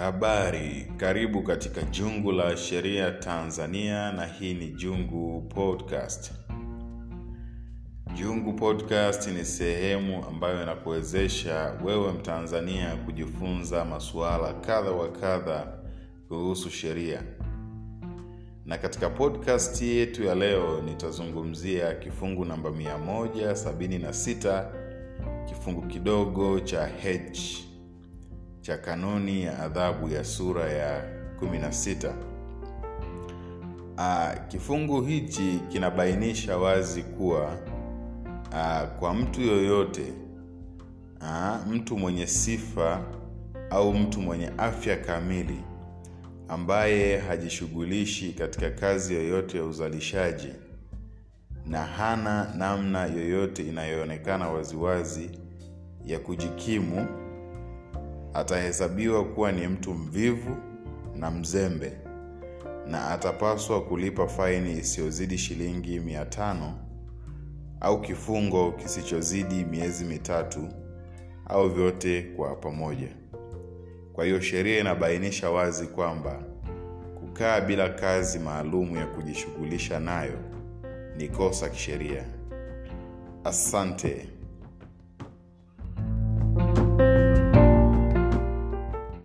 Habari, karibu katika Jungu la Sheria Tanzania na hii ni Jungu Podcast. Jungu Podcast ni sehemu ambayo inakuwezesha wewe Mtanzania kujifunza masuala kadha wa kadha kuhusu sheria. Na katika podcast yetu ya leo nitazungumzia kifungu namba 176 kifungu kidogo cha H cha kanuni ya adhabu ya sura ya 16. Aa, kifungu hichi kinabainisha wazi kuwa aa, kwa mtu yoyote aa, mtu mwenye sifa au mtu mwenye afya kamili ambaye hajishughulishi katika kazi yoyote ya uzalishaji na hana namna yoyote inayoonekana waziwazi ya kujikimu atahesabiwa kuwa ni mtu mvivu na mzembe na atapaswa kulipa faini isiyozidi shilingi mia tano au kifungo kisichozidi miezi mitatu au vyote kwa pamoja. Kwa hiyo sheria inabainisha wazi kwamba kukaa bila kazi maalumu ya kujishughulisha nayo ni kosa kisheria. Asante.